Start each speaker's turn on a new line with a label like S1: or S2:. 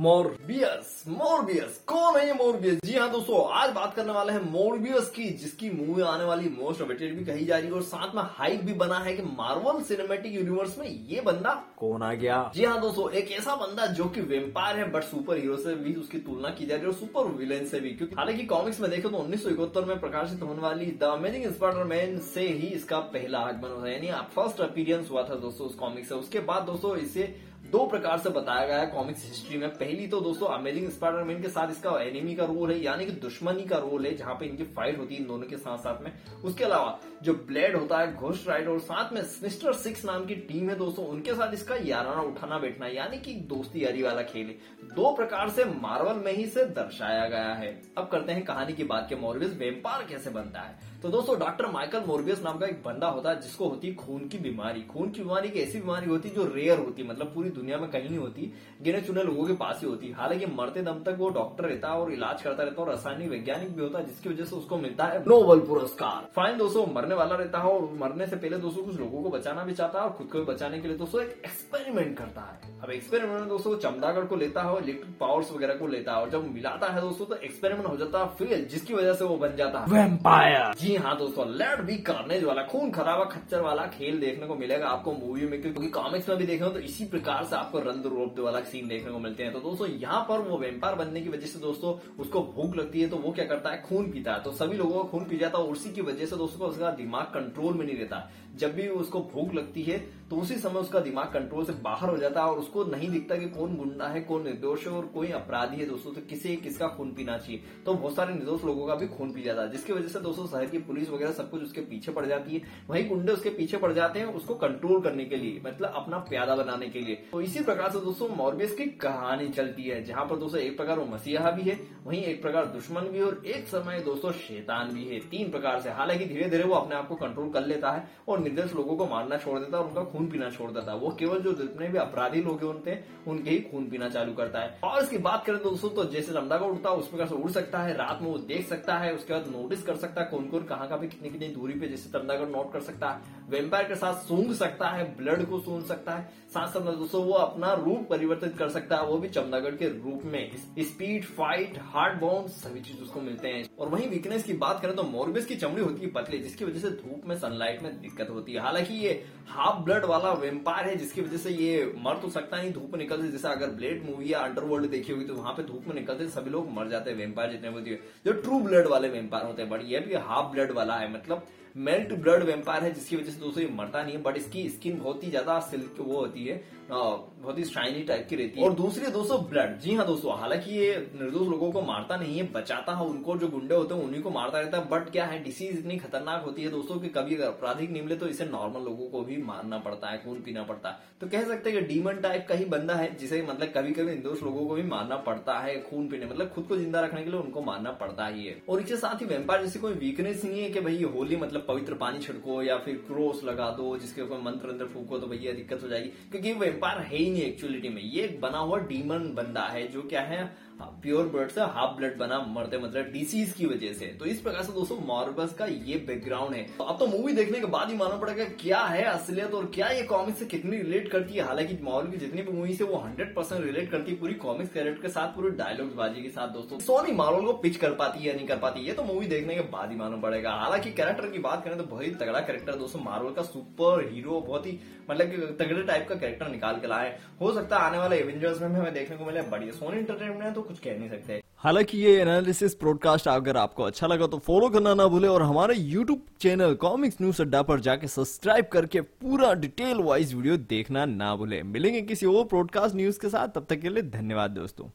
S1: Morbius Morbius, कौन है ये मोरबियस? जी हाँ दोस्तों, आज बात करने वाले हैं मोरबियस की, जिसकी मूवी आने वाली मोस्ट अवेटेड भी कही जा रही है और साथ में हाइप भी बना है कि मार्वल सिनेमेटिक यूनिवर्स में ये बंदा कौन आ गया? जी हाँ दोस्तों, एक ऐसा बंदा जो कि वेम्पायर है बट सुपर हीरो से भी उसकी तुलना की जा रही है और सुपर विलेन से भी। क्योंकि हालाँकि कॉमिक्स में देखो तो उन्नीस सौ इकहत्तर में प्रकाशित होने वाली द अमेजिंग स्पाइडर मैन से ही इसका पहला आगमन हुआ यानी फ़र्स्ट अपीरियंस हुआ था दोस्तों उस कॉमिक से। उसके बाद दोस्तों इसे दो प्रकार से बताया गया है कॉमिक्स हिस्ट्री में। पहली तो दोस्तों अमेजिंग स्पाइडरमैन के साथ इसका एनिमी का रोल है, यानी कि दुश्मनी का रोल है, जहाँ पे इनकी फाइट होती है इन दोनों के साथ साथ में। उसके अलावा, जो ब्लेड होता है घोस्ट राइडर और साथ में मिस्टर सिक्स नाम की टीम है दोस्तों, उनके साथ इसका याराना उठाना बैठना, यानी कि दोस्ती यारी वाला खेल है। दो प्रकार से मार्वल में ही से दर्शाया गया है। अब करते हैं कहानी की बात के मोरबियस वेम्पायर कैसे बनता है। तो दोस्तों डॉक्टर माइकल मोरबियस नाम का एक बंदा होता है, जिसको होती है खून की बीमारी। खून की बीमारी की ऐसी बीमारी होती है जो रेयर होती है मतलब पूरी दुनिया में कहीं नहीं होती गिने चुने लोगों के पास ही होती। हालाँकि मरते दम तक वो डॉक्टर रहता है और इलाज करता रहता है और रासायनिक वैज्ञानिक भी होता जिसकी वजह से उसको मिलता है नोबल पुरस्कार। फाइन दोस्तों मरने वाला रहता है और मरने से पहले दोस्तों कुछ लोगों को बचाना भी चाहता है और खुद को भी बचाने के लिए दोस्तों एक एक्सपेरिमेंट करता है। अब एक्सपेरिमेंट में दोस्तों चमदागढ़ को लेता है इलेक्ट्रिक पावर्स वगैरह को लेता है और जब मिलाता है दोस्तों तो एक्सपेरिमेंट हो जाता है फेल जिसकी वजह से वो बन जाता है। वेम्पायर जी हाँ दोस्तों लेट भी कार्नेज वाला खून खराबा खच्चर वाला खेल देखने को मिलेगा आपको मूवी में क्योंकि कॉमिक्स में भी देखे तो इसी प्रकार से आपको रंद रोप वाला सीन देखने को मिलते हैं। तो दोस्तों, यहाँ पर वो वेम्पायर बनने की वजह से दोस्तों, उसको भूख लगती है तो वो क्या करता है? खून पीता है। तो सभी लोगों को खून पी जाता है उसी की वजह से दोस्तों, उसका दिमाग कंट्रोल में नहीं रहता। जब भी उसको भूख लगती है तो उसी समय उसका दिमाग कंट्रोल से बाहर हो जाता है और उसको नहीं दिखता कि कौन गुंडा है, कौन निर्दोष है और कोई अपराधी है दोस्तों तो किसे, किसका खून पीना चाहिए? तो बहुत सारे निर्दोष लोगों का भी खून पी जाता है, जिसकी वजह से दोस्तों, शहर की पुलिस वगैरह सब कुछ उसके पीछे पड़ जाती है। वही गुंडे उसके पीछे पड़ जाते हैं उसको कंट्रोल करने के लिए मतलब अपना प्यादा बनाने के लिए। तो इसी प्रकार से दोस्तों मॉर्बियस की कहानी चलती है, जहाँ पर दोस्तों एक प्रकार वो मसीहा भी है, वहीं एक प्रकार दुश्मन भी और एक समय दोस्तों शैतान भी है। तीन प्रकार से, हालाँकि धीरे धीरे वो अपने आप को कंट्रोल कर लेता है, और निर्देश लोगों को मारना छोड़ देता है, और उनका खून पीना छोड़ देता है। वो केवल जो जितने भी अपराधी लोग होते हैं उनके ही खून पीना चालू करता है। और इसकी बात करें दोस्तों तो जैसे लंबा का उड़ता है, उस प्रकार से उड़ सकता है, रात में वो देख सकता है, उसके बाद नोटिस कर सकता है कौन कौन कहाँ का भी कितनी कितनी दूरी पे जैसे तमदागढ़ नोट कर सकता है। वेम्पायर के साथ सूंघ सकता है ब्लड को सूंघ सकता है। साथ साथ दोस्तों वो अपना रूप परिवर्तित कर सकता है, वो भी चमदागढ़ के रूप में। स्पीड फाइट हार्ड बाउंड सभी चीज़ उसको मिलते हैं। और वहीं वीकनेस की बात करें तो मोरबिस की चमड़ी होती है पतली, जिसकी वजह से धूप में सनलाइट में दिक्कत होती है। हालाँकि ये हाफ़ ब्लड वाला वेम्पायर है, जिसकी वजह से ये मर तो सकता नहीं, धूप में निकलते जैसे अगर ब्लेड मूवी या अंडरवर्ल्ड देखी होगी तो वहाँ पे धूप में निकलते सभी लोग मर जाते हैं वेम्पायर जितने होती है। जो ट्रू ब्लड वाले वेम्पायर होते हैं बट ये भी हाफ़ ब्लड वाला है मतलब मेल्ट ब्लड वेम्पायर है, जिसकी वजह से दोस्तों ये मरता नहीं है बट इसकी स्किन बहुत ही ज़्यादा सिल्क वो होती है बहुत ही शाइनी टाइप की रहती है। और दूसरी दोस्तों ब्लड जी हाँ दोस्तों, हालाँकि ये निर्दोष लोगों को मारता नहीं है, बचाता है, उनको जो गुंडे होते हैं, उन्हीं को मारता रहता है बट क्या है डिसीज इतनी खतरनाक होती है दोस्तों कि कभी अगर अपराधिक निमले तो इसे नॉर्मल लोगों को भी मारना पड़ता है, खून पीना पड़ता है। तो कह सकते हैं कि डीमन टाइप का ही बंदा है, जिसे मतलब कभी कभी निर्दोष लोगों को भी मारना पड़ता है, खून पीने मतलब खुद को ज़िंदा रखने के लिए उनको मारना पड़ता ही है। और इसके साथ ही वेम्पायर जैसे कोई वीकनेस नहीं है कि भाई होली मतलब पवित्र पानी छिड़को या फिर क्रोस लगा दो, जिसके ऊपर मंत्र अंदर फूको तो भैया दिक्कत हो जाएगी। क्योंकि वेम्पायर है ही नहीं एक्चुअलिटी में। ये बना हुआ डीमन बंदा है, जो क्या है प्योर ब्लड से हाफ़ ब्लड बना मरते मतलब डिसीज की वजह से। तो इस प्रकार से दोस्तों मॉर्बस का ये बैकग्राउंड है। तो अब तो मूवी देखने के बाद ही मालूम पड़ेगा क्या है असलियत और क्या ये कॉमिक्स से कितनी रिलेट करती है। हालाँकि मॉर्बल की जितनी भी मूवी है, वो हंड्रेड परसेंट रिलेट करती है पूरी कॉमिक्स कैरेक्टर के साथ, पूरे डायलॉग्स बाजी के साथ दोस्तों। सोनी मार्वल को पिच कर पाती है या नहीं कर पाती है तो मूवी देखने के बाद ही मालूम पड़ेगा। हालाँकि कैरेक्टर की बात करें तो बहुत ही तगड़ा कैरेक्टर दोस्तों। मार्वल का सुपर हीरो बहुत ही मतलब तगड़े टाइप का कैरेक्टर निकाल के लाए हो। सकता है आने वाले एवेंजर्स में हमें देखने को मिले, बढ़िया। सोनी इंटरटेनमेंट है तो कुछ कह नहीं सकते।
S2: हालाँकि ये एनालिसिस ब्रॉडकास्ट अगर आपको अच्छा लगा तो फॉलो करना ना भूले और हमारे यूट्यूब चैनल कॉमिक्स न्यूज़ अड्डा पर जाके सब्सक्राइब करके पूरा डिटेल वाइज वीडियो देखना ना भूले। मिलेंगे किसी और ब्रॉडकास्ट न्यूज़ के साथ, तब तक के लिए धन्यवाद दोस्तों।